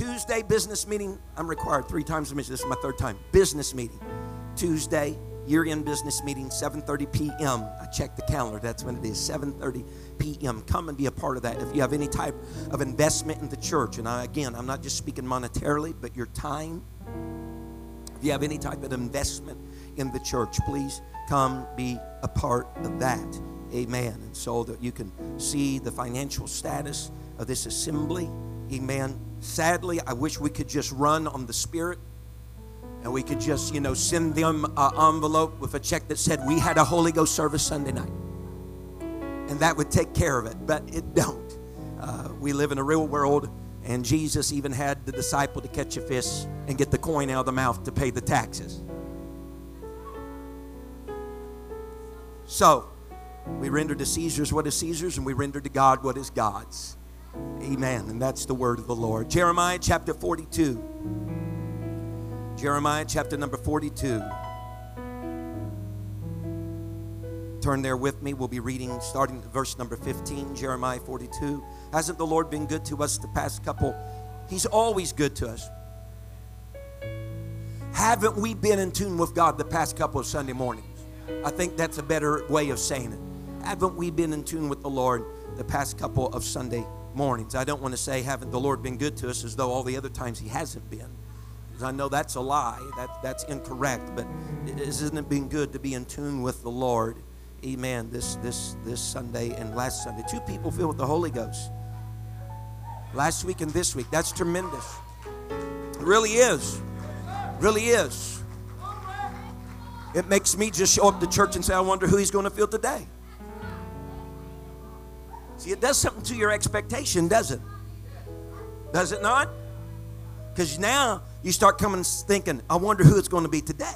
Tuesday business meeting. I'm required three times a mission. This is my third time. Business meeting. Tuesday year-end business meeting, 7:30 p.m. I checked the calendar. That's when it is. 7:30 p.m. Come and be a part of that. If you have any type of investment in the church, and I, again, I'm not just speaking monetarily, but your time. If you have any type of investment in the church, please come be a part of that. Amen. And so that you can see the financial status of this assembly. Amen. Sadly, I wish we could just run on the Spirit and we could just, you know, send them an envelope with a check that said we had a Holy Ghost service Sunday night. And that would take care of it, but it don't. Uh, we live in a real world, and Jesus even had the disciple to catch a fish and get the coin out of the mouth to pay the taxes. So, we render to Caesar's what is Caesar's, and we render to God what is God's. Amen. And that's the word of the Lord. Jeremiah chapter 42. Jeremiah chapter number 42. Turn there with me. We'll be reading starting verse number 15, Jeremiah 42. Hasn't the Lord been good to us the past couple? He's always good to us. Haven't we been in tune with God the past couple of Sunday mornings? I think that's a better way of saying it. Haven't we been in tune with the Lord the past couple of Sunday mornings? I don't want to say, haven't the Lord been good to us as though all the other times He hasn't been. Because I know that's a lie. That, that's incorrect. But isn't it been good to be in tune with the Lord? Amen. This this this Sunday and last Sunday. Two people filled with the Holy Ghost. Last week and this week. That's tremendous. It really is. Really is. It makes me just show up to church and say, I wonder who he's going to feel today. See, it does something to your expectation, does it? Does it not? Because now you start coming thinking, I wonder who it's going to be today.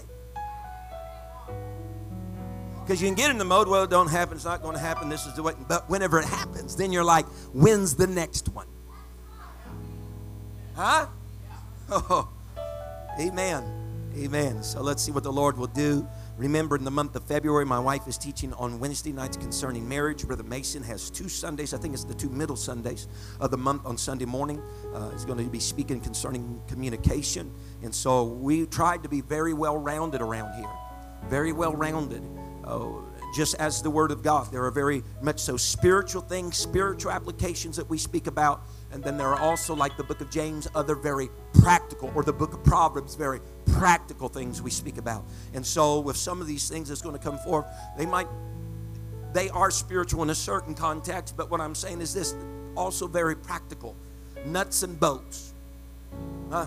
Because you can get in the mode, well, it don't happen, it's not going to happen, this is the way. But whenever it happens, then you're like, when's the next one? Huh? Oh, amen. Amen. So let's see what the Lord will do. Remember, in the month of February, my wife is teaching on Wednesday nights concerning marriage. Brother Mason has two Sundays. I think it's the two middle Sundays of the month on Sunday morning. Uh, he's going to be speaking concerning communication. And so we tried to be very well rounded around here. Very well rounded. Oh, just as the Word of God. There are very much so spiritual things, spiritual applications that we speak about. And then there are also, like the book of James, other very practical, or the book of Proverbs, very practical things we speak about. And so, with some of these things that's going to come forth, they might, they are spiritual in a certain context, but what I'm saying is this also very practical nuts and bolts. Huh?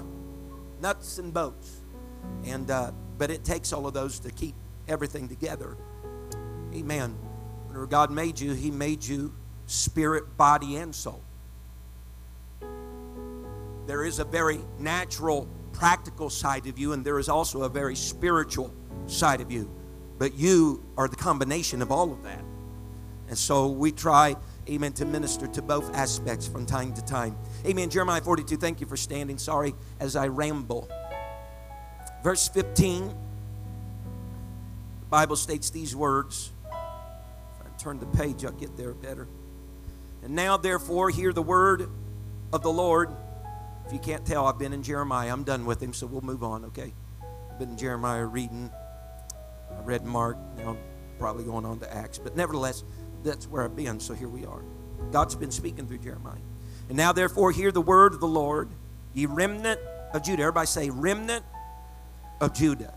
Nuts and bolts. And, uh, but it takes all of those to keep everything together. Amen. Whenever God made you, He made you spirit, body, and soul. There is a very natural, practical side of you, and there is also a very spiritual side of you. But you are the combination of all of that. And so we try, amen, to minister to both aspects from time to time. Amen. Jeremiah 42, thank you for standing. Sorry as I ramble. Verse 15, the Bible states these words. If I turn the page, I'll get there better. And now, therefore, hear the word of the Lord. If you can't tell, I've been in Jeremiah. I'm done with him, so we'll move on, okay? I've been in Jeremiah reading. I read Mark. Now I'm probably going on to Acts. But nevertheless, that's where I've been, so here we are. God's been speaking through Jeremiah. And now, therefore, hear the word of the Lord, ye remnant of Judah. Everybody say, remnant of Judah.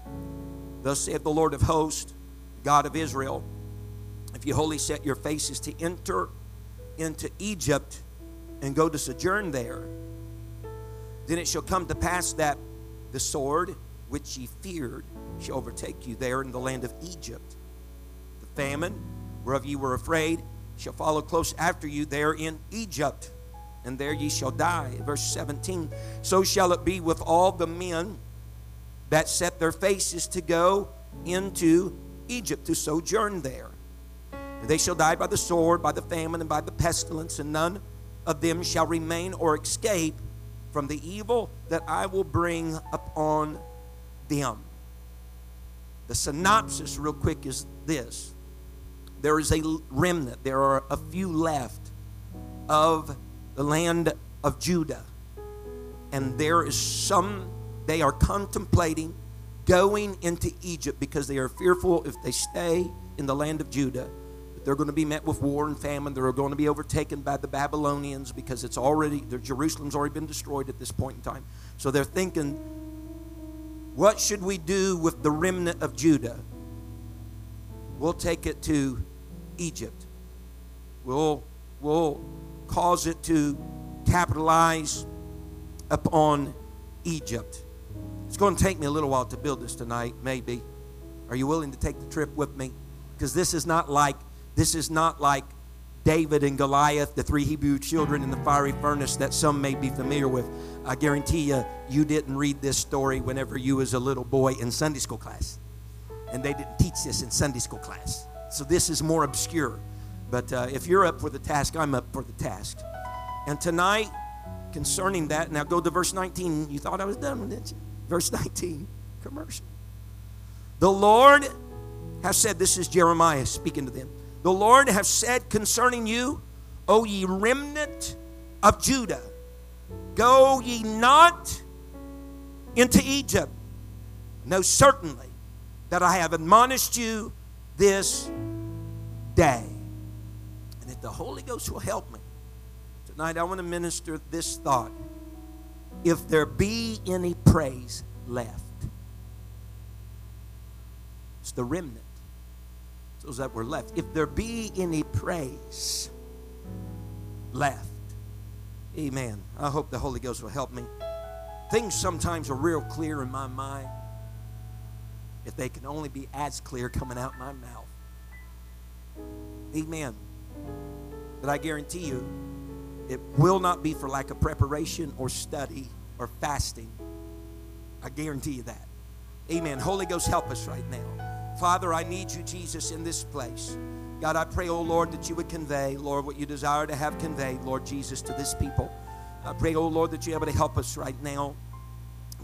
Thus saith the Lord of hosts, God of Israel, if you wholly set your faces to enter into Egypt and go to sojourn there, then it shall come to pass that the sword which ye feared shall overtake you there in the land of Egypt. The famine whereof ye were afraid shall follow close after you there in Egypt, and there ye shall die. Verse 17 So shall it be with all the men that set their faces to go into Egypt to sojourn there. They shall die by the sword, by the famine, and by the pestilence, and none of them shall remain or escape from the evil that I will bring upon them. The synopsis, real quick, is this there is a remnant, there are a few left of the land of Judah. And there is some, they are contemplating going into Egypt because they are fearful if they stay in the land of Judah they're going to be met with war and famine. They're going to be overtaken by the Babylonians because it's already, Jerusalem's already been destroyed at this point in time. So they're thinking, what should we do with the remnant of Judah? We'll take it to Egypt. We'll, we'll cause it to capitalize upon Egypt. It's going to take me a little while to build this tonight, maybe. Are you willing to take the trip with me? Because this is not like this is not like David and Goliath, the three Hebrew children in the fiery furnace that some may be familiar with. I guarantee you, you didn't read this story whenever you was a little boy in Sunday school class. And they didn't teach this in Sunday school class. So this is more obscure. But uh, if you're up for the task, I'm up for the task. And tonight, concerning that, now go to verse 19. You thought I was done, didn't you? Verse 19, commercial. The Lord has said, this is Jeremiah speaking to them. The Lord hath said concerning you, O ye remnant of Judah, go ye not into Egypt. Know certainly that I have admonished you this day. And if the Holy Ghost will help me, tonight I want to minister this thought. If there be any praise left, it's the remnant that were left. If there be any praise left, amen. I hope the Holy Ghost will help me. Things sometimes are real clear in my mind if they can only be as clear coming out my mouth. Amen. But I guarantee you, it will not be for lack of preparation or study or fasting. I guarantee you that. Amen. Holy Ghost, help us right now. Father, I need you, Jesus, in this place. God, I pray, oh Lord, that you would convey, Lord, what you desire to have conveyed, Lord Jesus, to this people. I pray, oh Lord, that you're able to help us right now.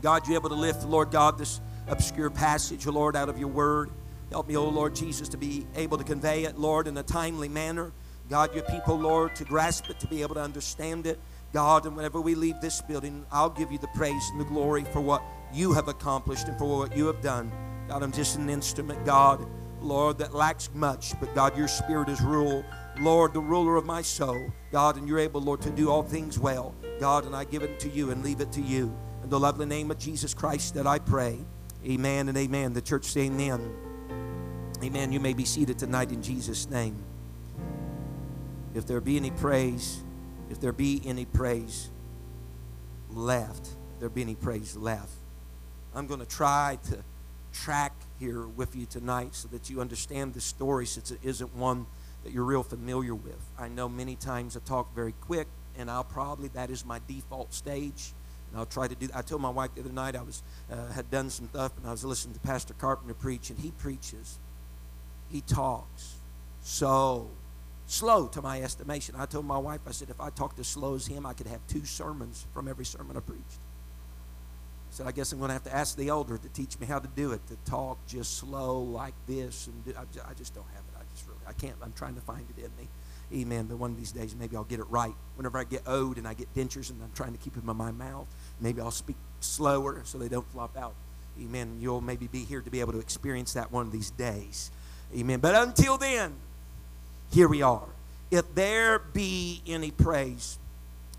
God, you're able to lift, Lord God, this obscure passage, Lord, out of your word. Help me, oh Lord Jesus, to be able to convey it, Lord, in a timely manner. God, your people, Lord, to grasp it, to be able to understand it. God, and whenever we leave this building, I'll give you the praise and the glory for what you have accomplished and for what you have done. God, I'm just an instrument, God, Lord, that lacks much, but God, your spirit is rule. Lord, the ruler of my soul, God, and you're able, Lord, to do all things well. God, and I give it to you and leave it to you. In the lovely name of Jesus Christ that I pray. Amen and amen. The church say amen. Amen. You may be seated tonight in Jesus' name. If there be any praise, if there be any praise left, if there be any praise left, I'm going to try to track here with you tonight so that you understand the story since it isn't one that you're real familiar with. I know many times I talk very quick, and I'll probably, that is my default stage. And I'll try to do I told my wife the other night I was uh, had done some stuff and I was listening to Pastor Carpenter preach, and he preaches, he talks so slow to my estimation. I told my wife, I said, if I talked as slow as him, I could have two sermons from every sermon I preached said, I guess I'm going to have to ask the elder to teach me how to do it, to talk just slow like this. And do, I, I just don't have it. I just really, I can't. I'm trying to find it in me. Amen. But one of these days, maybe I'll get it right. Whenever I get owed and I get dentures and I'm trying to keep them in my mouth, maybe I'll speak slower so they don't flop out. Amen. You'll maybe be here to be able to experience that one of these days. Amen. But until then, here we are. If there be any praise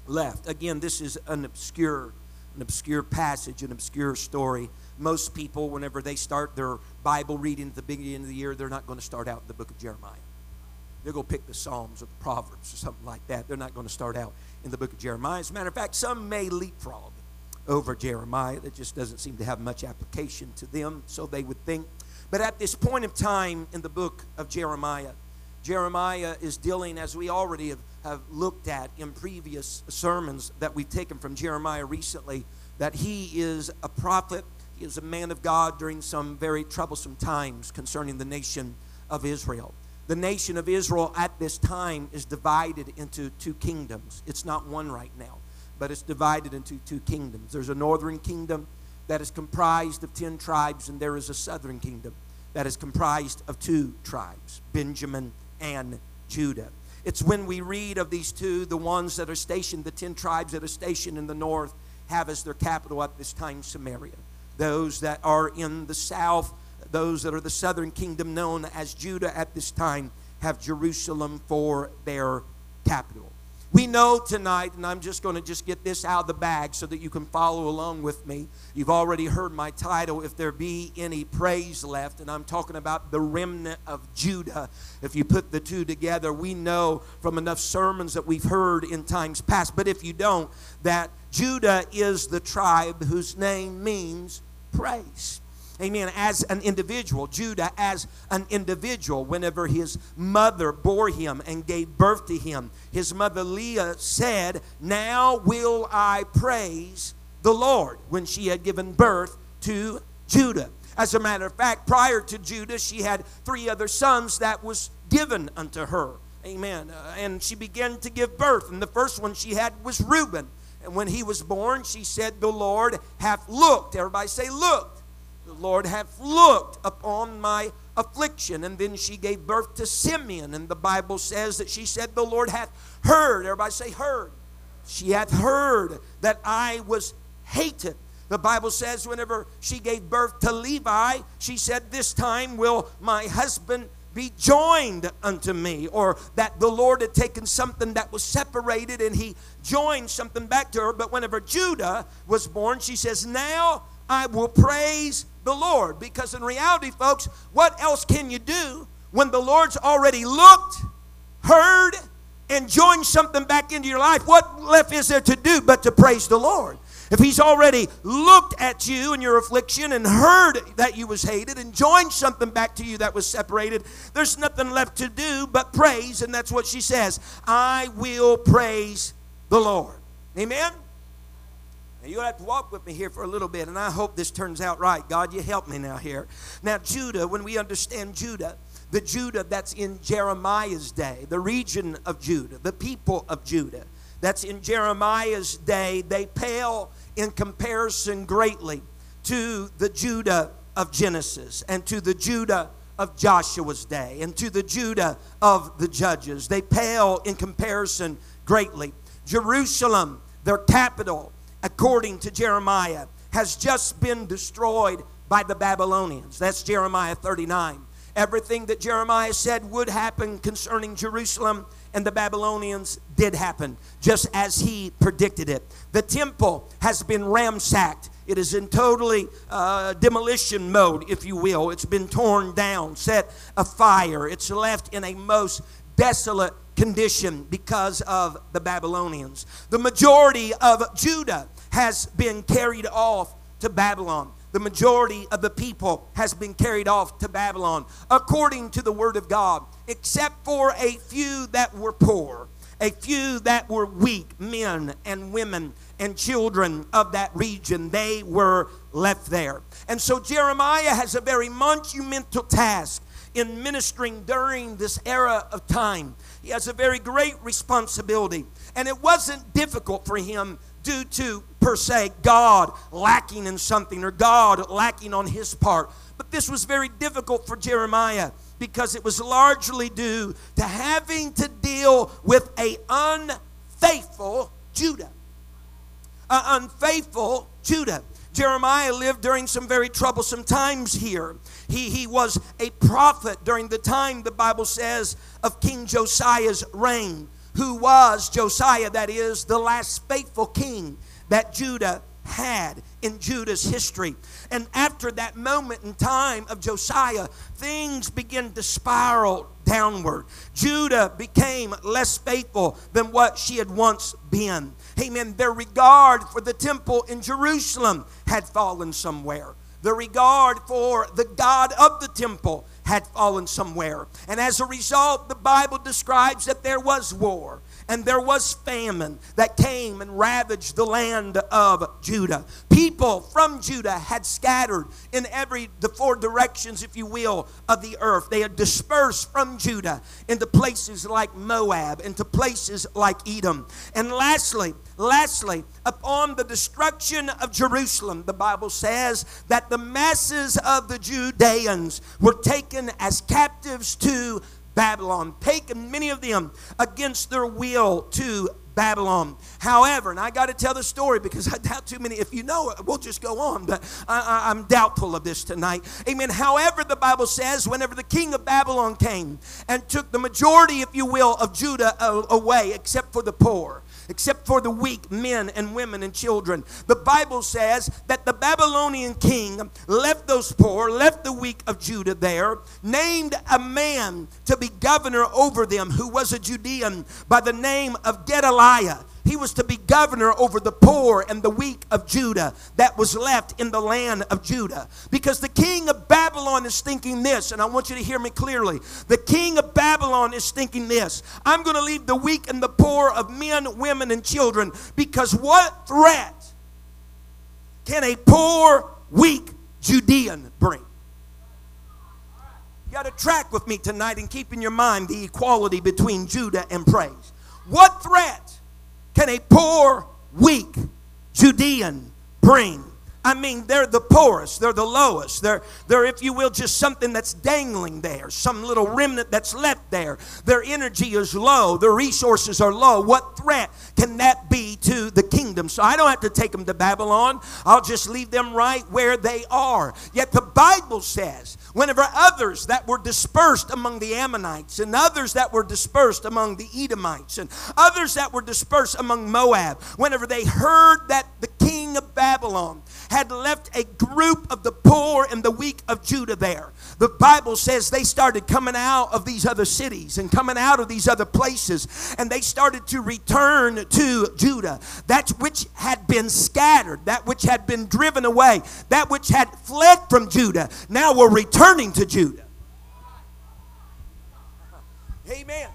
left, again, this is an obscure an obscure passage, an obscure story. Most people, whenever they start their Bible reading at the beginning of the year, they're not going to start out in the book of Jeremiah. They're going to pick the Psalms or the Proverbs or something like that. They're not going to start out in the book of Jeremiah. As a matter of fact, some may leapfrog over Jeremiah. That just doesn't seem to have much application to them, so they would think. But at this point of time in the book of Jeremiah, Jeremiah is dealing, as we already have have looked at in previous sermons that we've taken from Jeremiah recently, that he is a prophet. He is a man of God during some very troublesome times concerning the nation of Israel. The nation of Israel at this time is divided into two kingdoms. It's not one right now, but it's divided into two kingdoms. There's a northern kingdom that is comprised of 10 tribes, and there is a southern kingdom that is comprised of two tribes Benjamin and Judah. It's when we read of these two, the ones that are stationed, the 10 tribes that are stationed in the north, have as their capital at this time Samaria. Those that are in the south, those that are the southern kingdom known as Judah at this time, have Jerusalem for their capital. We know tonight, and I'm just going to just get this out of the bag so that you can follow along with me. You've already heard my title, If There Be Any Praise Left, and I'm talking about the remnant of Judah. If you put the two together, we know from enough sermons that we've heard in times past, but if you don't, that Judah is the tribe whose name means praise amen, as an individual. Judah, as an individual, whenever his mother bore him and gave birth to him, his mother Leah said, Now will I praise the Lord, when she had given birth to Judah. As a matter of fact, prior to Judah, she had three other sons that was given unto her. Amen. Uh, and she began to give birth. And the first one she had was Reuben. And when he was born, she said, The Lord hath looked. Everybody say, the Lord hath looked upon my affliction. And then she gave birth to Simeon. And the Bible says that she said, The Lord hath heard. Everybody say, heard. She hath heard that I was hated. The Bible says, whenever she gave birth to Levi, she said, This time will my husband be joined unto me. Or that the Lord had taken something that was separated and he joined something back to her. But whenever Judah was born, she says, Now I will praise the Lord. Because in reality, folks, what else can you do when the Lord's already looked, heard, and joined something back into your life? What left is there to do but to praise the Lord? If he's already looked at you in your affliction and heard that you was hated and joined something back to you that was separated, there's nothing left to do but praise. And that's what she says I will praise the Lord. Amen? You'll have to walk with me here for a little bit, and I hope this turns out right. God, you help me now here. Now, Judah, when we understand Judah, the Judah that's in Jeremiah's day, the region of Judah, the people of Judah, that's in Jeremiah's day, they pale in comparison greatly to the Judah of Genesis and to the Judah of Joshua's day and to the Judah of the judges. They pale in comparison greatly. Jerusalem, their capital, according to Jeremiah, has just been destroyed by the Babylonians. That's Jeremiah 39. Everything that Jeremiah said would happen concerning Jerusalem and the Babylonians did happen, just as he predicted it. The temple has been ransacked. It is in totally uh, demolition mode, if you will. It's been torn down, set afire. It's left in a most desolate condition because of the Babylonians. The majority of Judah has been carried off to Babylon. The majority of the people has been carried off to Babylon according to the word of God, except for a few that were poor, a few that were weak, men and women and children of that region. They were left there. And so Jeremiah has a very monumental task in ministering during this era of time. He has a very great responsibility. And it wasn't difficult for him due to, per se, God lacking in something or God lacking on his part. But this was very difficult for Jeremiah because it was largely due to having to deal with a unfaithful Judah. An unfaithful Judah. Jeremiah lived during some very troublesome times here. He, he was a prophet during the time, the Bible says, of King Josiah's reign who was Josiah, that is, the last faithful king that Judah had in Judah's history. And after that moment in time of Josiah, things began to spiral downward. Judah became less faithful than what she had once been. Amen. Their regard for the temple in Jerusalem had fallen somewhere. The regard for the God of the temple had fallen somewhere. And as a result, the Bible describes that there was war and there was famine that came and ravaged the land of Judah. People from Judah had scattered in every the four directions, if you will, of the earth. They had dispersed from Judah into places like Moab, into places like Edom. And lastly, lastly, upon the destruction of Jerusalem, the Bible says that the masses of the Judeans were taken as captives to Babylon, taken many of them against their will to Babylon. However, and I got to tell the story because I doubt too many, if you know it, we'll just go on, but I, am doubtful of this tonight. Amen. However, the Bible says, whenever the king of Babylon came and took the majority, if you will, of Judah away, except for the poor, except for the weak men and women and children. The Bible says that the Babylonian king left those poor, left the weak of Judah there, named a man to be governor over them who was a Judean by the name of Gedaliah. He was to be governor over the poor and the weak of Judah that was left in the land of Judah. Because the king of Babylon is thinking this, and I want you to hear me clearly. The king of Babylon is thinking this I'm going to leave the weak and the poor of men, women, and children because what threat can a poor, weak Judean bring? You got to track with me tonight and keep in your mind the equality between Judah and praise. What threat can a poor, weak Judean bring? I mean, they're the poorest, they're the lowest. They're, they're, if you will, just something that's dangling there, some little remnant that's left there. Their energy is low, their resources are low. What threat can that be to the kingdom? So I don't have to take them to Babylon, I'll just leave them right where they are. Yet the Bible says, whenever others that were dispersed among the Ammonites, and others that were dispersed among the Edomites, and others that were dispersed among Moab, whenever they heard that the king of Babylon had left a group of the poor and the weak of Judah there. The Bible says they started coming out of these other cities and coming out of these other places, and they started to return to Judah. That which had been scattered, that which had been driven away, that which had fled from Judah, now were returning to Judah. Amen.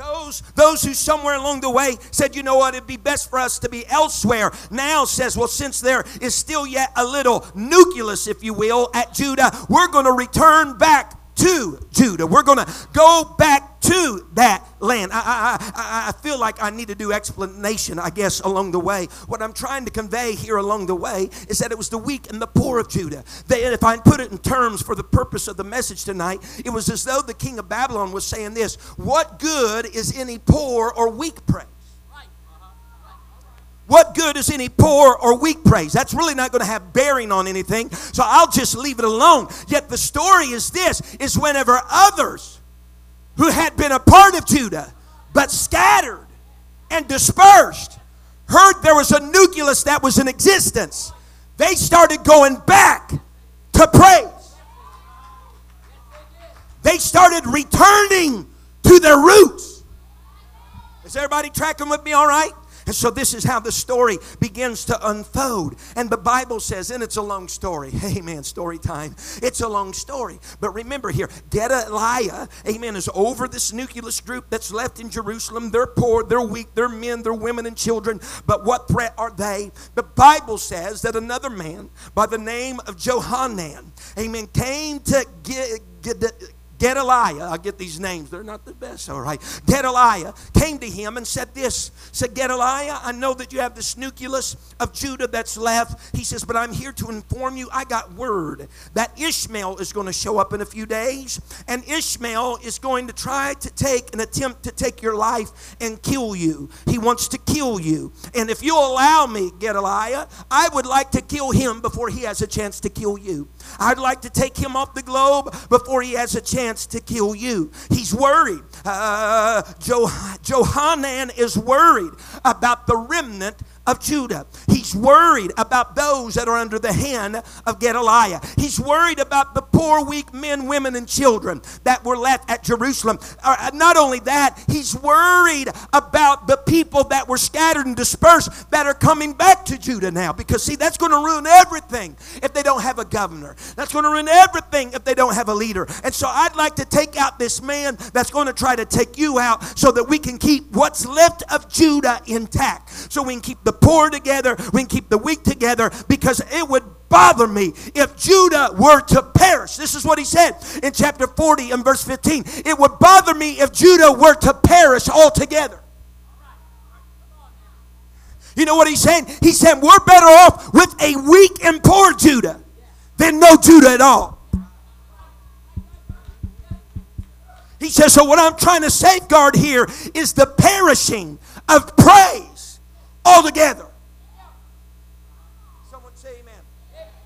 Those, those who somewhere along the way said, you know what, it'd be best for us to be elsewhere, now says, well, since there is still yet a little nucleus, if you will, at Judah, we're going to return back to Judah. We're going to go back to that land. I, I, I, feel like I need to do explanation, I guess, along the way. What I'm trying to convey here along the way is that it was the weak and the poor of Judah. They, if I put it in terms for the purpose of the message tonight, it was as though the king of Babylon was saying this What good is any poor or weak praise? What good is any poor or weak praise? That's really not going to have bearing on anything. So I'll just leave it alone. Yet the story is this is whenever others who had been a part of Judah but scattered and dispersed heard there was a nucleus that was in existence, they started going back to praise. They started returning to their roots. Is everybody tracking with me all right? And so this is how the story begins to unfold. And the Bible says, and it's a long story. Amen. Story time. It's a long story. But remember here, Gedaliah, amen, is over this nucleus group that's left in Jerusalem. They're poor, they're weak, they're men, they're women and children. But what threat are they? The Bible says that another man by the name of Johanan, amen, came to get, Gedaliah, I get these names, they're not the best, all right. Gedaliah came to him and said this, said, Gedaliah, I know that you have this nucleus of Judah that's left. He says, but I'm here to inform you, I got word that Ishmael is going to show up in a few days, and Ishmael is going to try to take an attempt to take your life and kill you. He wants to kill you. And if you'll allow me, Gedaliah, I would like to kill him before he has a chance to kill you. I'd like to take him off the globe before he has a chance to kill you. He's worried. Uh, jo- Johanan is worried about the remnant of Judah. He's worried about those that are under the hand of Gedaliah. He's worried about the poor, weak men, women, and children that were left at Jerusalem. Uh, not only that, he's worried about the people that were scattered and dispersed that are coming back to Judah now. Because, see, that's going to ruin everything if they don't have a governor. That's going to ruin everything if they don't have a leader. And so I'd like to take out this man that's going to try to take you out so that we can keep what's left of Judah intact. So we can keep the poor together, we can keep the weak together, because it would bother me if Judah were to perish. This is what he said in chapter 40 and verse 15. It would bother me if Judah were to perish altogether. You know what he's saying? He said, We're better off with a weak and poor Judah than no Judah at all. He says, So what I'm trying to safeguard here is the perishing of praise altogether. Someone say amen.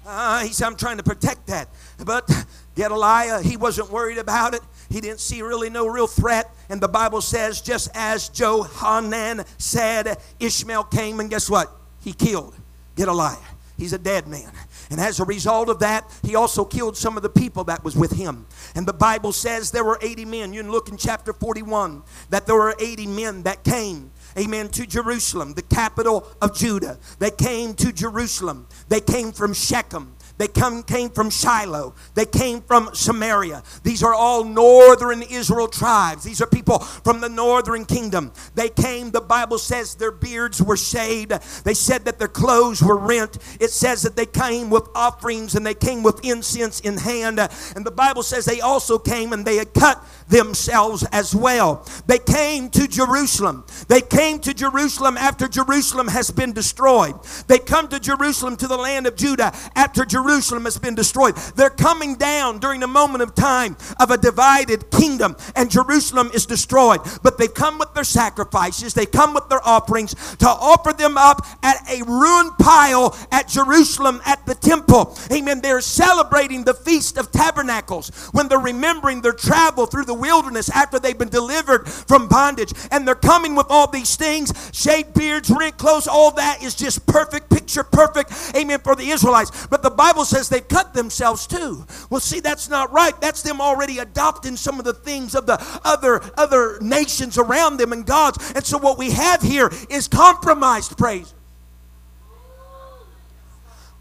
Uh, he said, I'm trying to protect that. But Gedaliah, he wasn't worried about it. He didn't see really no real threat. And the Bible says, just as Johanan said, Ishmael came and guess what? He killed Gedaliah. He's a dead man. And as a result of that, he also killed some of the people that was with him. And the Bible says there were 80 men. You can look in chapter 41 that there were 80 men that came amen, to Jerusalem, the capital of Judah. They came to Jerusalem. They came from Shechem. They come, came from Shiloh. They came from Samaria. These are all northern Israel tribes. These are people from the northern kingdom. They came, the Bible says their beards were shaved. They said that their clothes were rent. It says that they came with offerings and they came with incense in hand. And the Bible says they also came and they had cut themselves as well. They came to Jerusalem. They came to Jerusalem after Jerusalem has been destroyed. They come to Jerusalem to the land of Judah after Jerusalem has been destroyed. They're coming down during the moment of time of a divided kingdom and Jerusalem is destroyed. But they come with their sacrifices, they come with their offerings to offer them up at a ruined pile at Jerusalem at the temple. Amen. They're celebrating the Feast of Tabernacles when they're remembering their travel through the wilderness after they've been delivered from bondage. And they're coming with all these things shaved beards, rent clothes, all that is just perfect, picture perfect. Amen. For the Israelites. But the Bible says they've cut themselves too. Well, see, that's not right. That's them already adopting some of the things of the other, other nations around them and God's. And so what we have here is compromised praise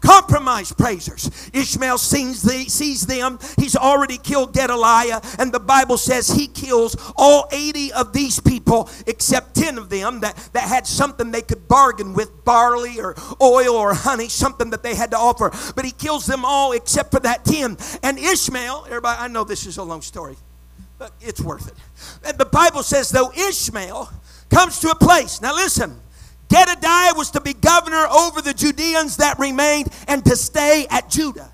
compromised praisers. Ishmael sees, the, sees them. He's already killed Gedaliah, and the Bible says he kills all 80 of these people except 10 of them that, that had something they could bargain with barley or oil or honey, something that they had to offer. But he kills them all except for that 10. And Ishmael, everybody, I know this is a long story, but it's worth it. And the Bible says, though Ishmael comes to a place, now listen, Gedaliah was to be governor over the Judeans that remained and to stay at Judah.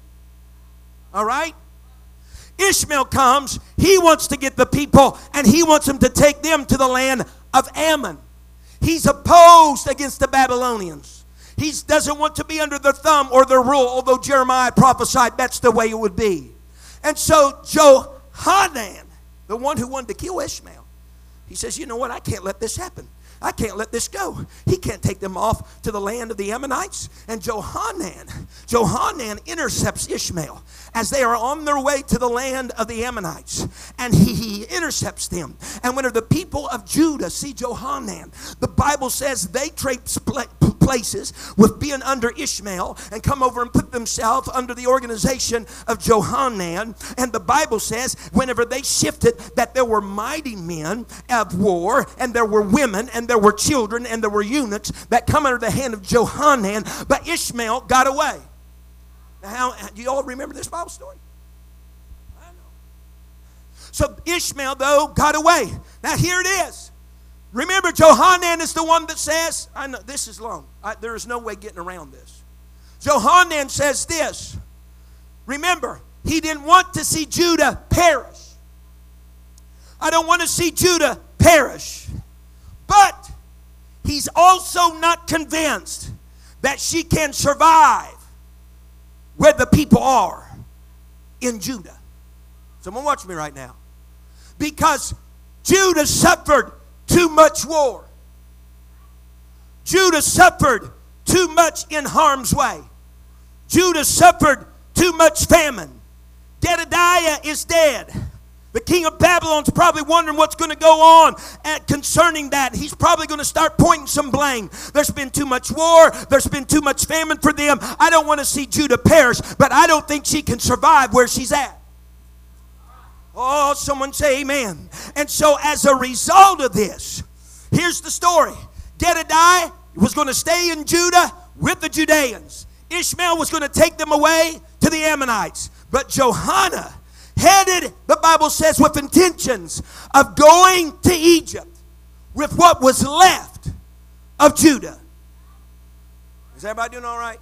All right? Ishmael comes, he wants to get the people and he wants them to take them to the land of Ammon. He's opposed against the Babylonians. He doesn't want to be under their thumb or their rule, although Jeremiah prophesied that's the way it would be. And so Johanan, the one who wanted to kill Ishmael, he says, You know what? I can't let this happen. I can't let this go. He can't take them off to the land of the Ammonites. And Johanan, Johanan intercepts Ishmael as they are on their way to the land of the Ammonites. And he, he intercepts them. And when the people of Judah see Johanan, the Bible says they trade places with being under Ishmael and come over and put themselves under the organization of Johanan. And the Bible says whenever they shifted that there were mighty men of war and there were women and there were children and there were eunuchs that come under the hand of Johanan, but Ishmael got away. Now, how, do you all remember this Bible story? I know. So Ishmael, though, got away. Now, here it is. Remember, Johanan is the one that says, I know this is long. I, there is no way getting around this. Johanan says this. Remember, he didn't want to see Judah perish. I don't want to see Judah perish. But he's also not convinced that she can survive where the people are in Judah. Someone watch me right now. Because Judah suffered too much war. Judah suffered too much in harm's way. Judah suffered too much famine. Gedaliah is dead. The king of Babylon's probably wondering what's going to go on at, concerning that. He's probably going to start pointing some blame. There's been too much war. There's been too much famine for them. I don't want to see Judah perish, but I don't think she can survive where she's at. Oh, someone say amen. And so, as a result of this, here's the story Gedaliah was going to stay in Judah with the Judeans. Ishmael was going to take them away to the Ammonites. But Johanna headed, the Bible says, with intentions of going to Egypt with what was left of Judah. Is everybody doing all right?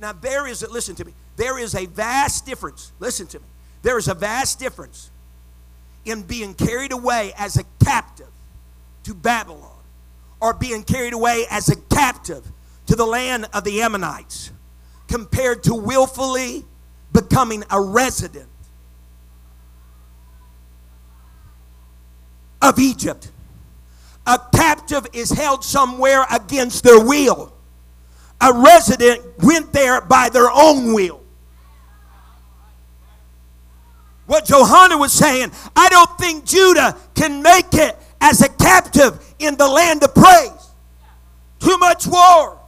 Now, there is, listen to me, there is a vast difference. Listen to me. There is a vast difference in being carried away as a captive to Babylon or being carried away as a captive to the land of the Ammonites compared to willfully becoming a resident of Egypt. A captive is held somewhere against their will. A resident went there by their own will. What Johanna was saying, I don't think Judah can make it as a captive in the land of praise. Too much war,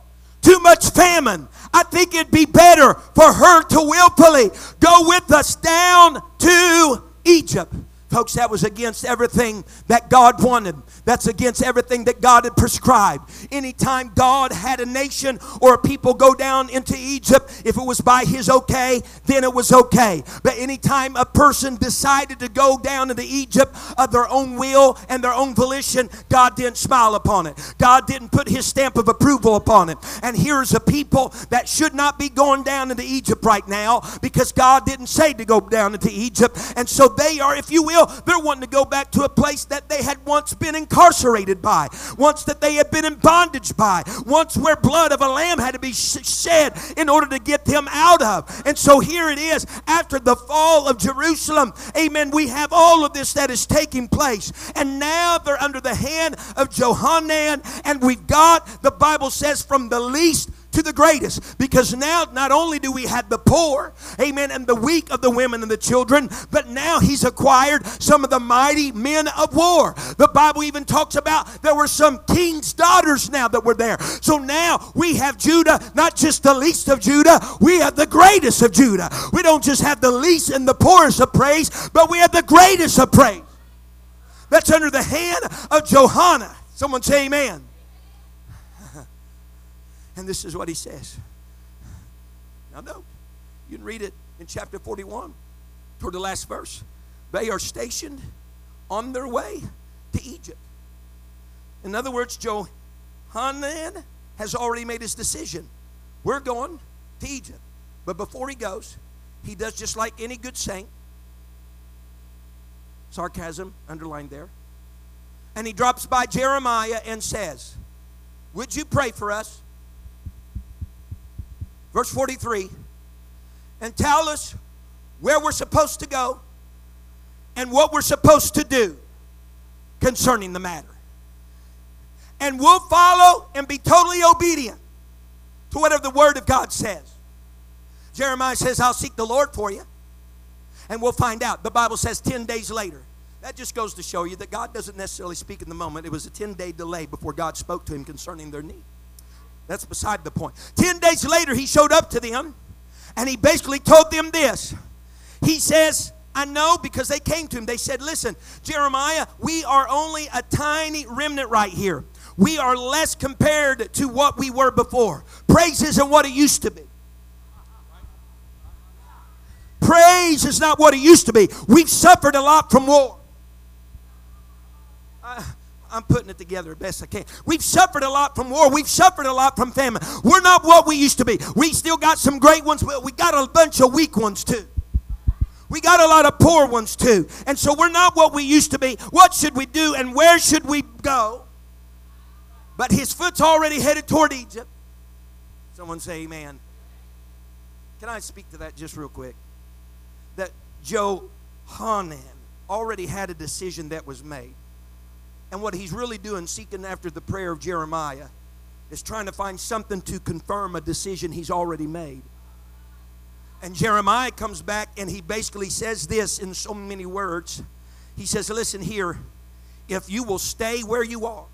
too much famine, I think it'd be better for her to willfully go with us down to Egypt. Folks, that was against everything that God wanted. That's against everything that God had prescribed. Anytime God had a nation or a people go down into Egypt, if it was by His okay, then it was okay. But anytime a person decided to go down into Egypt of their own will and their own volition, God didn't smile upon it. God didn't put His stamp of approval upon it. And here's a people that should not be going down into Egypt right now because God didn't say to go down into Egypt. And so they are, if you will, they're wanting to go back to a place that they had once been incarcerated by, once that they had been in bondage by, once where blood of a lamb had to be shed in order to get them out of. And so here it is after the fall of Jerusalem. Amen. We have all of this that is taking place. And now they're under the hand of Johanan. And we've got, the Bible says, from the least to the greatest. Because now, not only do we have the poor, amen, and the weak of the women and the children, but now he's acquired some of the mighty men of war. The Bible even talks about there were some king's daughters now that were there. So now we have Judah, not just the least of Judah, we have the greatest of Judah. We don't just have the least and the poorest of praise, but we have the greatest of praise. That's under the hand of Johanna. Someone say amen. And this is what he says. Now, no, you can read it in chapter 41 toward the last verse. They are stationed on their way to Egypt. In other words, Johanan has already made his decision. We're going to Egypt. But before he goes, he does just like any good saint. Sarcasm underlined there. And he drops by Jeremiah and says, Would you pray for us? Verse 43 and tell us where we're supposed to go and what we're supposed to do concerning the matter. And we'll follow and be totally obedient to whatever the Word of God says. Jeremiah says, I'll seek the Lord for you. And we'll find out. The Bible says 10 days later. That just goes to show you that God doesn't necessarily speak in the moment. It was a 10 day delay before God spoke to him concerning their need. That's beside the point. Ten days later, he showed up to them and he basically told them this. He says, I know because they came to him. They said, Listen, Jeremiah, we are only a tiny remnant right here. We are less compared to what we were before. Praise isn't what it used to be. Praise is not what it used to be. We've suffered a lot from war. I'm putting it together best I can. We've suffered a lot from war. We've suffered a lot from famine. We're not what we used to be. We still got some great ones, but we got a bunch of weak ones too. We got a lot of poor ones too. And so we're not what we used to be. What should we do and where should we go? But his foot's already headed toward Egypt. Someone say amen. Can I speak to that just real quick? That Johanan already had a decision that was made. And what he's really doing, seeking after the prayer of Jeremiah, is trying to find something to confirm a decision he's already made. And Jeremiah comes back and he basically says this in so many words. He says, Listen here, if you will stay where you are,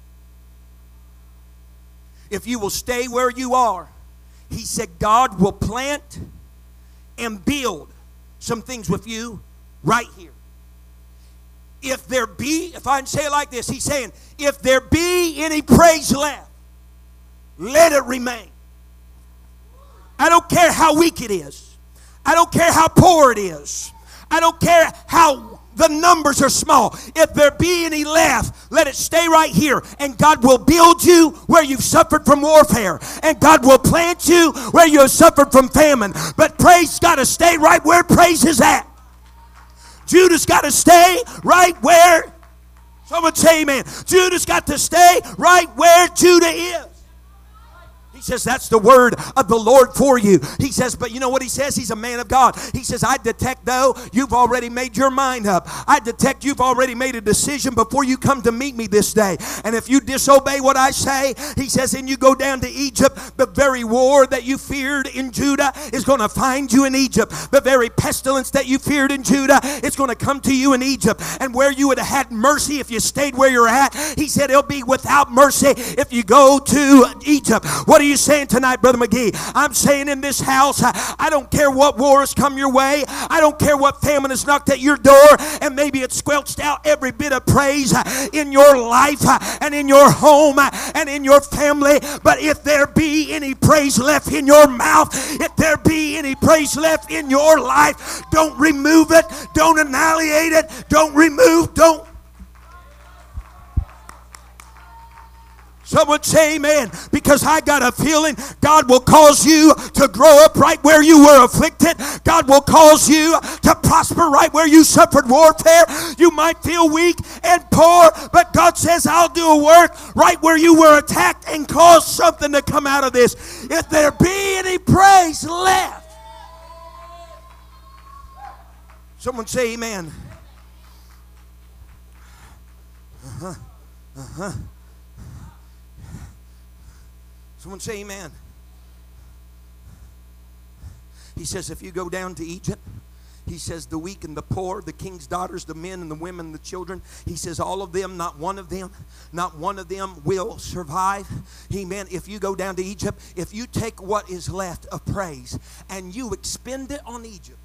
if you will stay where you are, he said, God will plant and build some things with you right here. If there be, if I can say it like this, he's saying, if there be any praise left, let it remain. I don't care how weak it is. I don't care how poor it is. I don't care how the numbers are small. If there be any left, let it stay right here. And God will build you where you've suffered from warfare. And God will plant you where you have suffered from famine. But praise got to stay right where praise is at. Judah's got to stay right where. Someone say amen. Judah's got to stay right where Judah is. Says, That's the word of the Lord for you. He says, But you know what he says? He's a man of God. He says, I detect, though, you've already made your mind up. I detect you've already made a decision before you come to meet me this day. And if you disobey what I say, he says, and you go down to Egypt, the very war that you feared in Judah is going to find you in Egypt. The very pestilence that you feared in Judah is going to come to you in Egypt. And where you would have had mercy if you stayed where you're at, he said, it'll be without mercy if you go to Egypt. What are you saying tonight, Brother McGee? I'm saying in this house, uh, I don't care what war has come your way. I don't care what famine has knocked at your door and maybe it squelched out every bit of praise uh, in your life uh, and in your home and in your family. But if there be any praise left in your mouth, if there be any praise left in your life, don't remove it. Don't annihilate it. Don't remove, don't Someone say amen. Because I got a feeling God will cause you to grow up right where you were afflicted. God will cause you to prosper right where you suffered warfare. You might feel weak and poor, but God says, I'll do a work right where you were attacked and cause something to come out of this. If there be any praise left. Someone say amen. Uh huh. Uh huh. Someone say amen. He says, if you go down to Egypt, he says, the weak and the poor, the king's daughters, the men and the women, the children. He says, all of them, not one of them, not one of them will survive. Amen. If you go down to Egypt, if you take what is left of praise and you expend it on Egypt,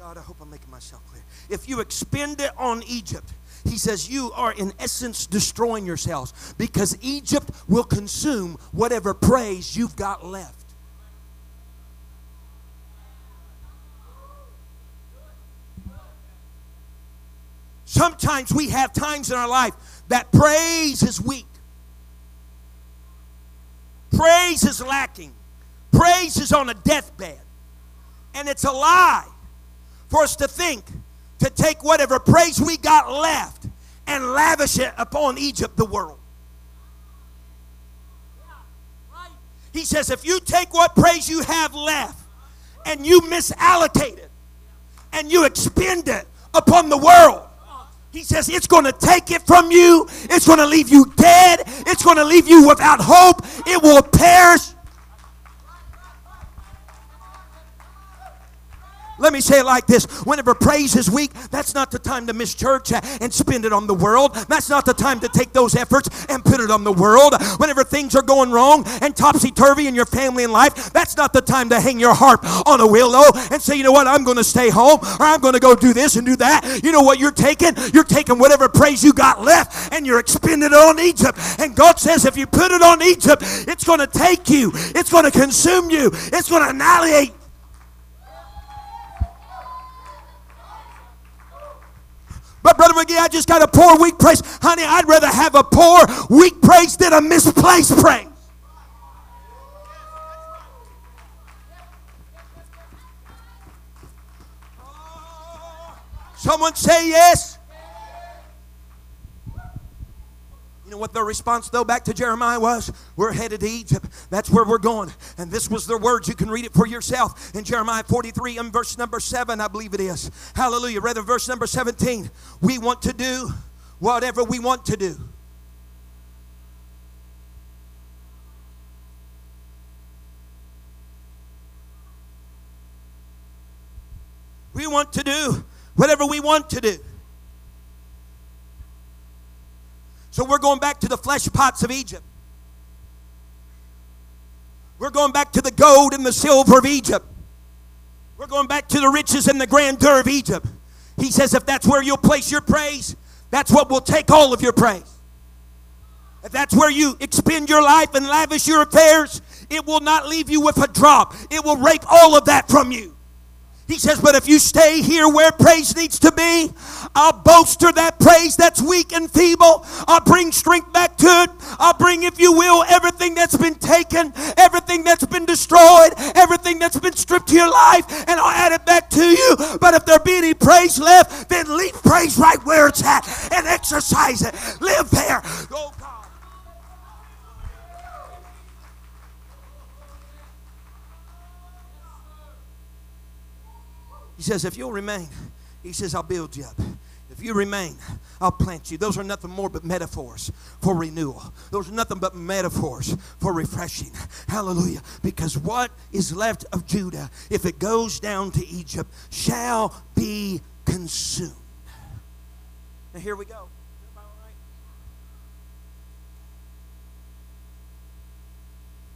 God, I hope I'm making myself clear. If you expend it on Egypt, he says, You are in essence destroying yourselves because Egypt will consume whatever praise you've got left. Sometimes we have times in our life that praise is weak, praise is lacking, praise is on a deathbed. And it's a lie for us to think to take whatever praise we got left and lavish it upon Egypt, the world. He says, if you take what praise you have left and you misallocate it and you expend it upon the world, he says it's going to take it from you. It's going to leave you dead. It's going to leave you without hope. It will perish. Let me say it like this whenever praise is weak, that's not the time to miss church and spend it on the world. That's not the time to take those efforts and put it on the world. Whenever things are going wrong and topsy turvy in your family and life, that's not the time to hang your harp on a willow and say, you know what, I'm going to stay home or I'm going to go do this and do that. You know what you're taking? You're taking whatever praise you got left and you're expending it on Egypt. And God says, if you put it on Egypt, it's going to take you, it's going to consume you, it's going to annihilate But Brother McGee, I just got a poor, weak praise. Honey, I'd rather have a poor, weak praise than a misplaced praise. Someone say yes. And what their response, though, back to Jeremiah was, We're headed to Egypt. That's where we're going. And this was their words. You can read it for yourself in Jeremiah 43 and verse number 7, I believe it is. Hallelujah. Rather, verse number 17. We want to do whatever we want to do. We want to do whatever we want to do. So we're going back to the flesh pots of Egypt. We're going back to the gold and the silver of Egypt. We're going back to the riches and the grandeur of Egypt. He says, if that's where you'll place your praise, that's what will take all of your praise. If that's where you expend your life and lavish your affairs, it will not leave you with a drop. It will rape all of that from you. He says, But if you stay here where praise needs to be, I'll bolster that praise that's weak and feeble. I'll bring strength back to it. I'll bring, if you will, everything that's been taken, everything that's been destroyed, everything that's been stripped to your life, and I'll add it back to you. But if there be any praise left, then leave praise right where it's at and exercise it. Live there. Oh, He says, if you'll remain, he says, I'll build you up. If you remain, I'll plant you. Those are nothing more but metaphors for renewal. Those are nothing but metaphors for refreshing. Hallelujah. Because what is left of Judah, if it goes down to Egypt, shall be consumed. Now, here we go.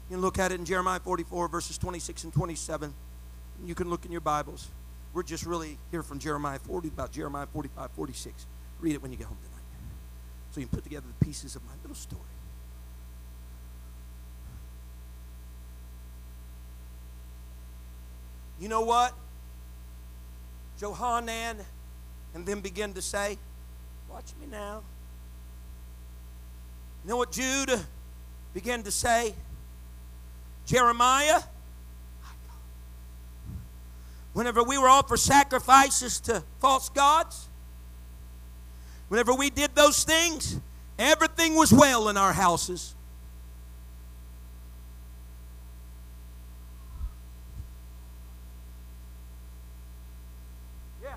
You can look at it in Jeremiah 44, verses 26 and 27. You can look in your Bibles. We're just really here from Jeremiah 40, about Jeremiah 45, 46. Read it when you get home tonight. So you can put together the pieces of my little story. You know what? Johanan and then begin to say, Watch me now. You know what Jude began to say? Jeremiah, whenever we were offered sacrifices to false gods, whenever we did those things, everything was well in our houses. Yeah.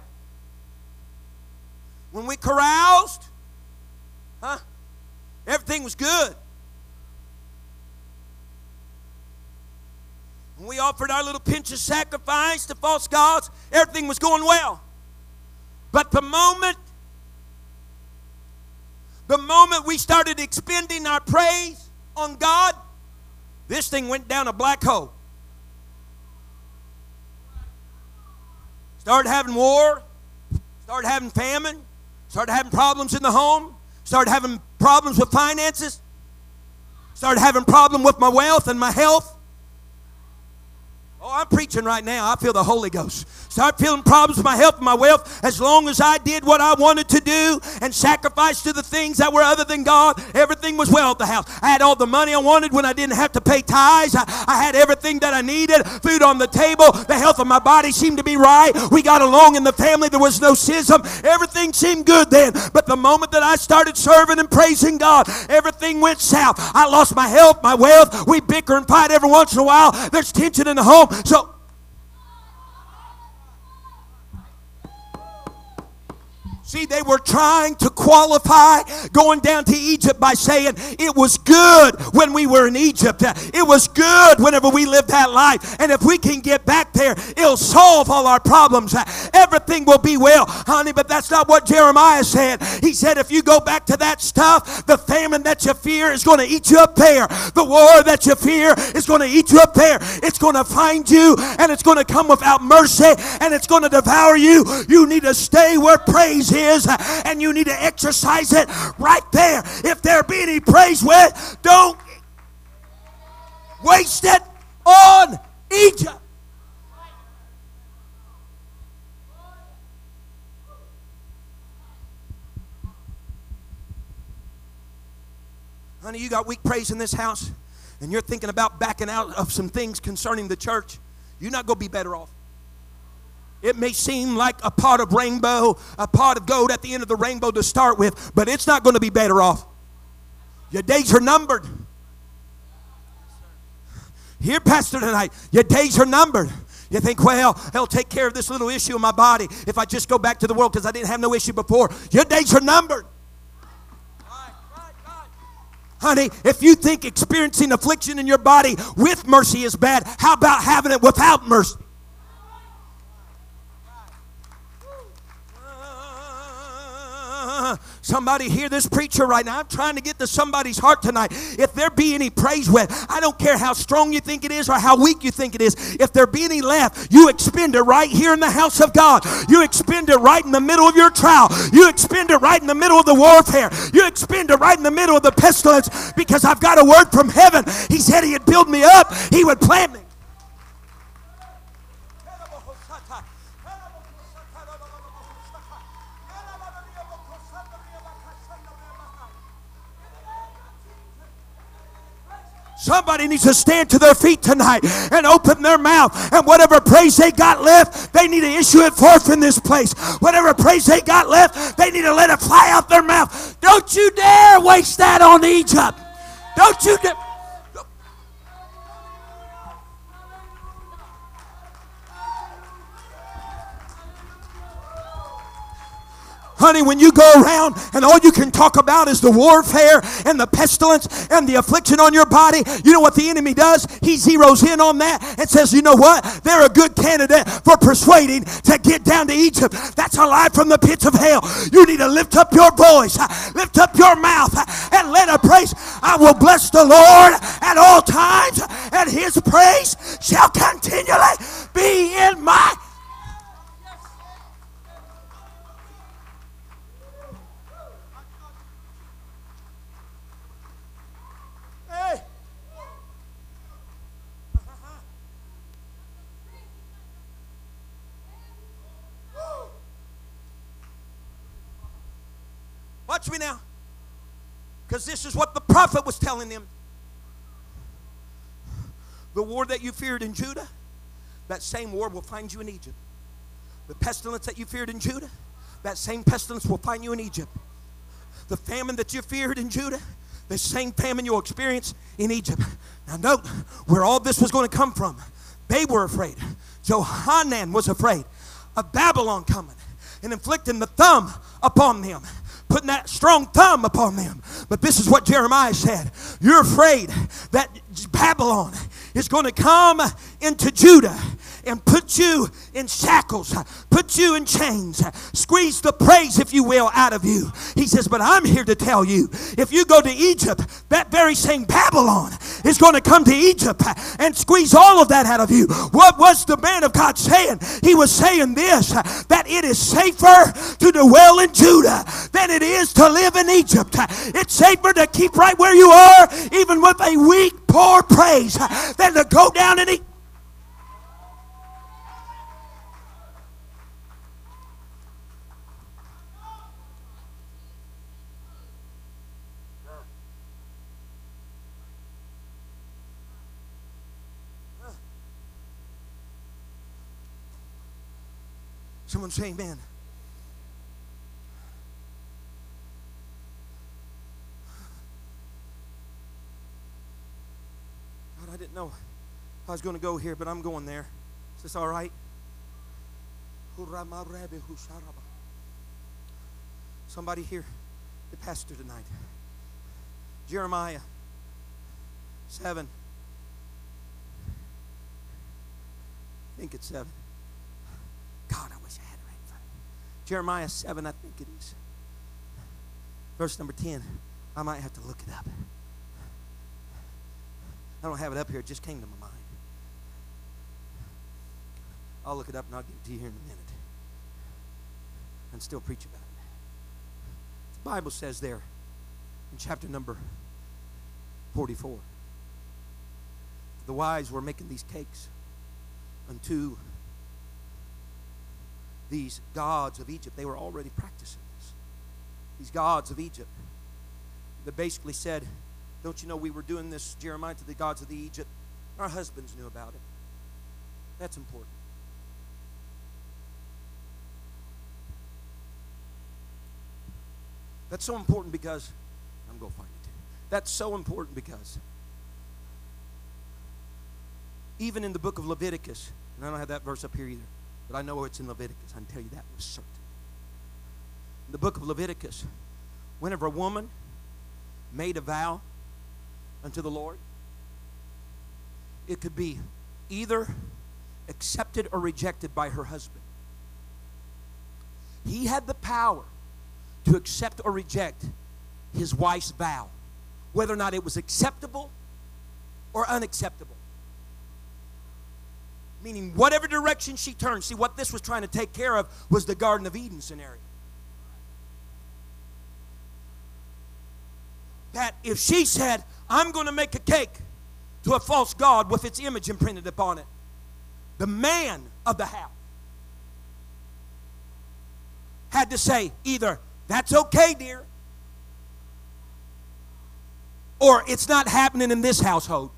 When we caroused, huh? Everything was good. When we offered our little pinch of sacrifice to false gods, everything was going well. But the moment, the moment we started expending our praise on God, this thing went down a black hole. Started having war, started having famine, started having problems in the home, started having problems with finances, started having problem with my wealth and my health. Oh, I'm preaching right now. I feel the Holy Ghost. Start feeling problems with my health and my wealth. As long as I did what I wanted to do and sacrificed to the things that were other than God, everything was well at the house. I had all the money I wanted when I didn't have to pay tithes. I, I had everything that I needed, food on the table. The health of my body seemed to be right. We got along in the family. There was no schism. Everything seemed good then. But the moment that I started serving and praising God, everything went south. I lost my health, my wealth. We bicker and fight every once in a while. There's tension in the home. So See, they were trying to qualify going down to Egypt by saying it was good when we were in Egypt. It was good whenever we lived that life. And if we can get back there, it'll solve all our problems. Everything will be well, honey. But that's not what Jeremiah said. He said, if you go back to that stuff, the famine that you fear is going to eat you up there. The war that you fear is going to eat you up there. It's going to find you and it's going to come without mercy and it's going to devour you. You need to stay where praise is is, and you need to exercise it right there. If there be any praise with, don't waste it on Egypt. Honey, you got weak praise in this house, and you're thinking about backing out of some things concerning the church. You're not going to be better off. It may seem like a pot of rainbow, a pot of gold at the end of the rainbow to start with, but it's not going to be better off. Your days are numbered. Here, Pastor, tonight, your days are numbered. You think, well, I'll take care of this little issue in my body if I just go back to the world because I didn't have no issue before. Your days are numbered. Honey, if you think experiencing affliction in your body with mercy is bad, how about having it without mercy? Uh-huh. Somebody hear this preacher right now. I'm trying to get to somebody's heart tonight. If there be any praise with, I don't care how strong you think it is or how weak you think it is. If there be any left, you expend it right here in the house of God. You expend it right in the middle of your trial. You expend it right in the middle of the warfare. You expend it right in the middle of the pestilence because I've got a word from heaven. He said He'd build me up, He would plant me. Somebody needs to stand to their feet tonight and open their mouth. And whatever praise they got left, they need to issue it forth in this place. Whatever praise they got left, they need to let it fly out their mouth. Don't you dare waste that on Egypt. Don't you dare. Honey, when you go around and all you can talk about is the warfare and the pestilence and the affliction on your body, you know what the enemy does? He zeroes in on that and says, you know what? They're a good candidate for persuading to get down to Egypt. That's a lie from the pits of hell. You need to lift up your voice, lift up your mouth, and let a praise. I will bless the Lord at all times, and his praise shall continually be in my Watch me now. Because this is what the prophet was telling them. The war that you feared in Judah, that same war will find you in Egypt. The pestilence that you feared in Judah, that same pestilence will find you in Egypt. The famine that you feared in Judah, the same famine you'll experience in Egypt. Now, note where all this was going to come from. They were afraid. Johanan was afraid of Babylon coming and inflicting the thumb upon them putting that strong thumb upon them. But this is what Jeremiah said You're afraid that Babylon is going to come into Judah and put you in shackles, put you in chains, squeeze the praise, if you will, out of you. He says, But I'm here to tell you if you go to Egypt, that very same Babylon is going to come to Egypt and squeeze all of that out of you. What was the man of God saying? He was saying this that it is safer to dwell in Judah than it is to live in Egypt. It's safer to keep right where you are, even with a weak, poor praise, than to go down and eat Someone say amen. God, I didn't know I was going to go here, but I'm going there. Is this all right? Somebody hear, the pastor tonight. Jeremiah 7. I think it's 7. God, I wish I had it right in front of me. Jeremiah 7, I think it is. Verse number 10. I might have to look it up. I don't have it up here, it just came to my mind. I'll look it up and I'll give it to you here in a minute. And still preach about it. The Bible says there in chapter number 44 the wise were making these cakes unto these gods of Egypt. They were already practicing this. These gods of Egypt. That basically said, Don't you know we were doing this, Jeremiah, to the gods of the Egypt? Our husbands knew about it. That's important. That's so important because I'm going to find it. That's so important because even in the book of Leviticus, and I don't have that verse up here either. But I know it's in Leviticus. I can tell you that with certain. In the book of Leviticus, whenever a woman made a vow unto the Lord, it could be either accepted or rejected by her husband. He had the power to accept or reject his wife's vow, whether or not it was acceptable or unacceptable. Meaning, whatever direction she turned, see, what this was trying to take care of was the Garden of Eden scenario. That if she said, I'm going to make a cake to a false God with its image imprinted upon it, the man of the house had to say either, That's okay, dear, or it's not happening in this household.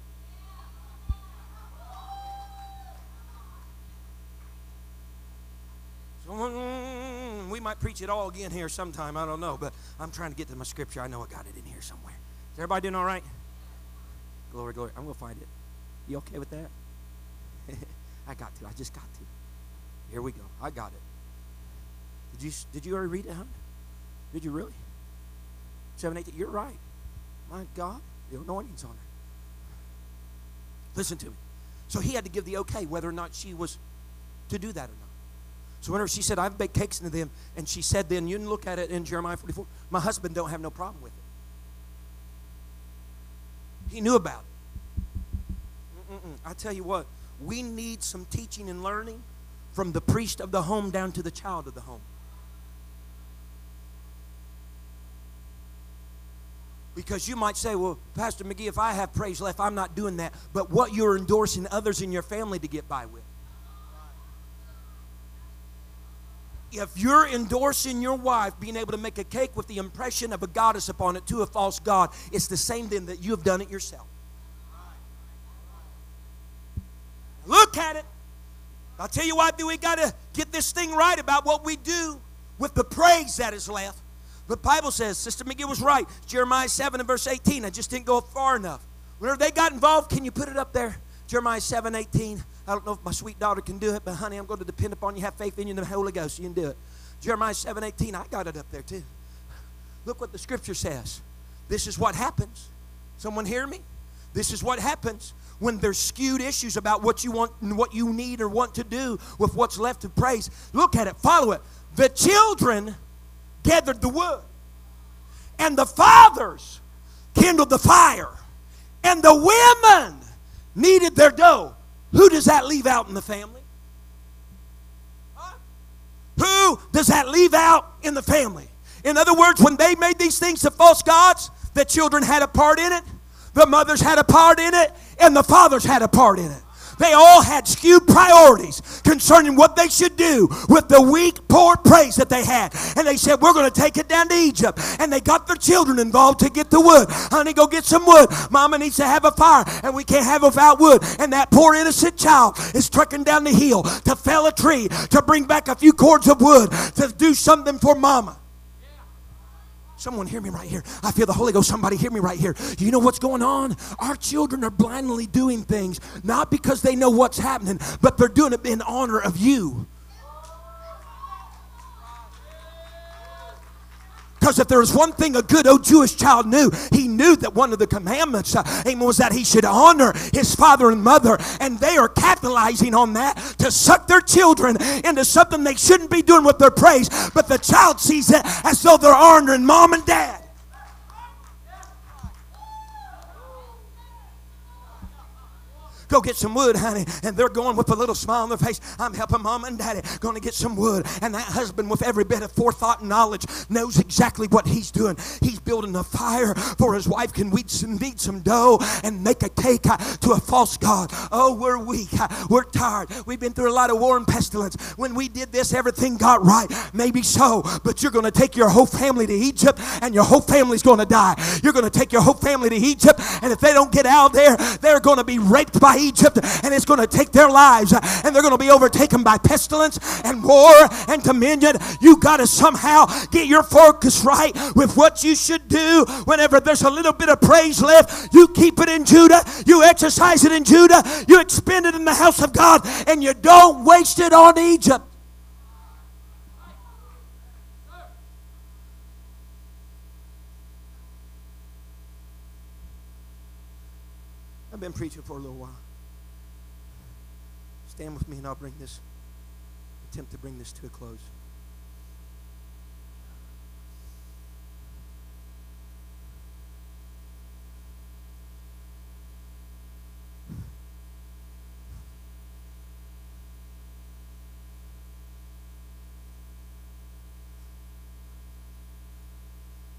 We might preach it all again here sometime. I don't know, but I'm trying to get to my scripture. I know I got it in here somewhere. Is everybody doing all right? Glory, glory. I'm going to find it. You okay with that? I got to. I just got to. Here we go. I got it. Did you did you already read it, huh? Did you really? Seven, eight. You're right. My God, the anointing's on her. Listen to me. So he had to give the okay whether or not she was to do that or not. So whenever she said, I've baked cakes into them, and she said then, you can look at it in Jeremiah 44, my husband don't have no problem with it. He knew about it. Mm-mm-mm. I tell you what, we need some teaching and learning from the priest of the home down to the child of the home. Because you might say, well, Pastor McGee, if I have praise left, I'm not doing that. But what you're endorsing others in your family to get by with. If you're endorsing your wife being able to make a cake with the impression of a goddess upon it to a false god, it's the same thing that you have done it yourself. Look at it. I'll tell you why we got to get this thing right about what we do with the praise that is left. The Bible says, Sister McGee was right. Jeremiah 7 and verse 18. I just didn't go far enough. Whenever they got involved, can you put it up there? Jeremiah 7 18. I don't know if my sweet daughter can do it, but honey, I'm going to depend upon you. Have faith in you the Holy Ghost. You can do it. Jeremiah 7 18. I got it up there too. Look what the scripture says. This is what happens. Someone hear me? This is what happens when there's skewed issues about what you want and what you need or want to do with what's left of praise. Look at it, follow it. The children gathered the wood, and the fathers kindled the fire, and the women kneaded their dough. Who does that leave out in the family? Huh? Who does that leave out in the family? In other words, when they made these things to false gods, the children had a part in it, the mothers had a part in it, and the fathers had a part in it. They all had skewed priorities concerning what they should do with the weak, poor praise that they had. And they said, We're going to take it down to Egypt. And they got their children involved to get the wood. Honey, go get some wood. Mama needs to have a fire, and we can't have without wood. And that poor innocent child is trekking down the hill to fell a tree, to bring back a few cords of wood, to do something for mama. Someone hear me right here. I feel the Holy Ghost. Somebody hear me right here. You know what's going on? Our children are blindly doing things, not because they know what's happening, but they're doing it in honor of you. Because if there was one thing a good old Jewish child knew, he knew that one of the commandments uh, was that he should honor his father and mother. And they are capitalizing on that to suck their children into something they shouldn't be doing with their praise. But the child sees it as though they're honoring mom and dad. Go get some wood, honey. And they're going with a little smile on their face. I'm helping mom and daddy. Going to get some wood. And that husband, with every bit of forethought and knowledge, knows exactly what he's doing. He's building a fire for his wife can some, knead some dough and make a cake uh, to a false god. Oh, we're weak. Uh, we're tired. We've been through a lot of war and pestilence. When we did this, everything got right. Maybe so. But you're going to take your whole family to Egypt and your whole family's going to die. You're going to take your whole family to Egypt. And if they don't get out there, they're going to be raped by Egypt and it's going to take their lives and they're going to be overtaken by pestilence and war and dominion. You got to somehow get your focus right with what you should do whenever there's a little bit of praise left. You keep it in Judah, you exercise it in Judah, you expend it in the house of God, and you don't waste it on Egypt. I've been preaching for a little while stand with me and I'll bring this, attempt to bring this to a close.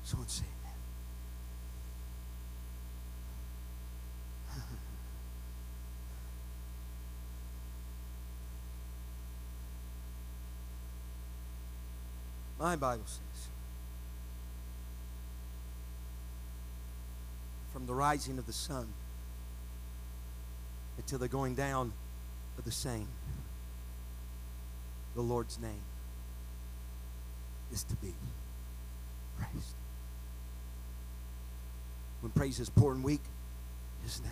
So and. My Bible says, from the rising of the sun until the going down of the same, the Lord's name is to be praised. When praise is poor and weak, his name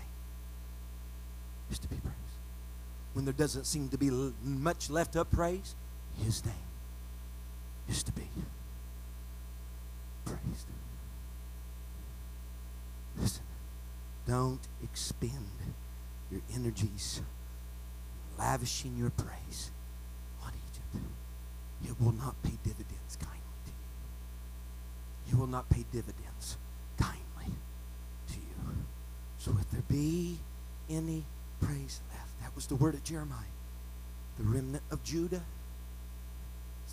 is to be praised. When there doesn't seem to be much left of praise, his name is to be praised. Listen, don't expend your energies lavishing your praise on Egypt. It will not pay dividends kindly to you. You will not pay dividends kindly to you. So if there be any praise left, that was the word of Jeremiah. The remnant of Judah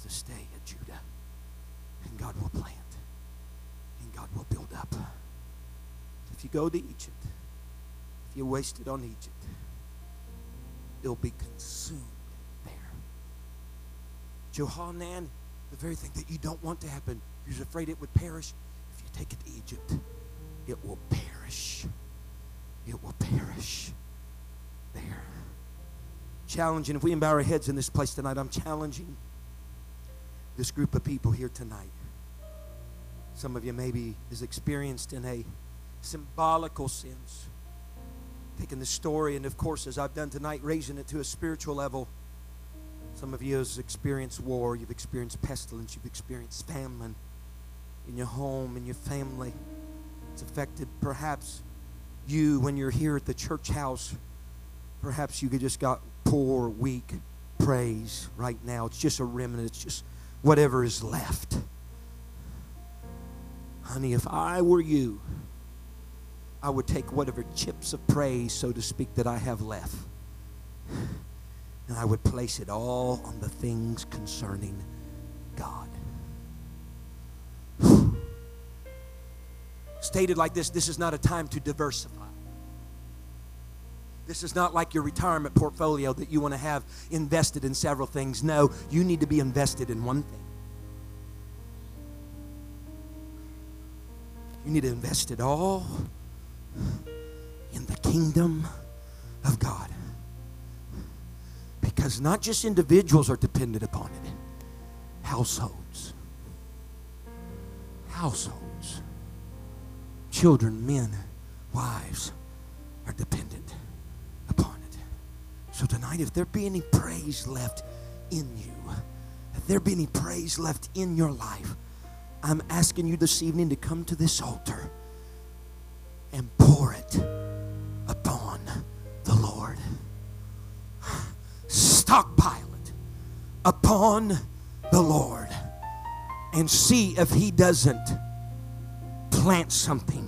to stay at Judah. And God will plant. And God will build up. If you go to Egypt, if you waste it on Egypt, it'll be consumed there. Johanan, the very thing that you don't want to happen, you're afraid it would perish. If you take it to Egypt, it will perish. It will perish there. Challenging, if we bow our heads in this place tonight, I'm challenging this group of people here tonight. Some of you maybe is experienced in a symbolical sense. Taking the story, and of course, as I've done tonight, raising it to a spiritual level. Some of you has experienced war, you've experienced pestilence, you've experienced famine in your home, in your family. It's affected perhaps you when you're here at the church house. Perhaps you could just got poor, weak praise right now. It's just a remnant, it's just whatever is left. Honey, if I were you, I would take whatever chips of praise, so to speak, that I have left, and I would place it all on the things concerning God. Stated like this, this is not a time to diversify. This is not like your retirement portfolio that you want to have invested in several things. No, you need to be invested in one thing. You need to invest it all in the kingdom of God. Because not just individuals are dependent upon it, households. Households. Children, men, wives are dependent. So tonight, if there be any praise left in you, if there be any praise left in your life, I'm asking you this evening to come to this altar and pour it upon the Lord. Stockpile it upon the Lord and see if He doesn't plant something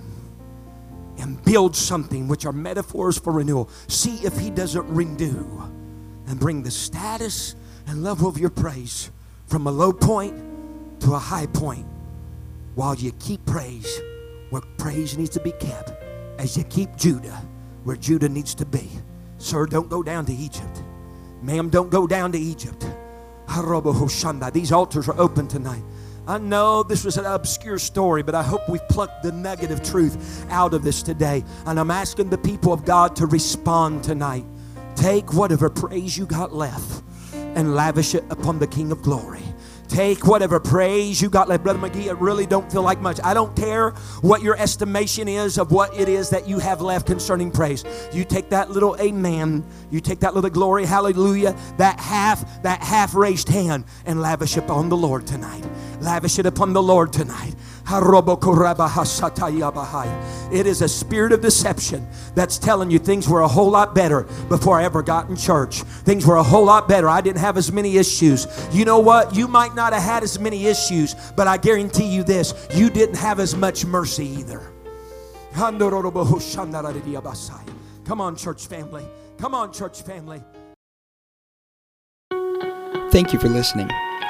and build something, which are metaphors for renewal. See if He doesn't renew and bring the status and level of your praise from a low point to a high point while you keep praise where praise needs to be kept as you keep Judah where Judah needs to be. Sir, don't go down to Egypt. Ma'am, don't go down to Egypt. These altars are open tonight. I know this was an obscure story, but I hope we've plucked the nugget of truth out of this today. And I'm asking the people of God to respond tonight. Take whatever praise you got left and lavish it upon the King of Glory. Take whatever praise you got left. Brother McGee, I really don't feel like much. I don't care what your estimation is of what it is that you have left concerning praise. You take that little amen, you take that little glory, hallelujah, that half, that half raised hand, and lavish it upon the Lord tonight. Lavish it upon the Lord tonight. It is a spirit of deception that's telling you things were a whole lot better before I ever got in church. Things were a whole lot better. I didn't have as many issues. You know what? You might not have had as many issues, but I guarantee you this you didn't have as much mercy either. Come on, church family. Come on, church family. Thank you for listening.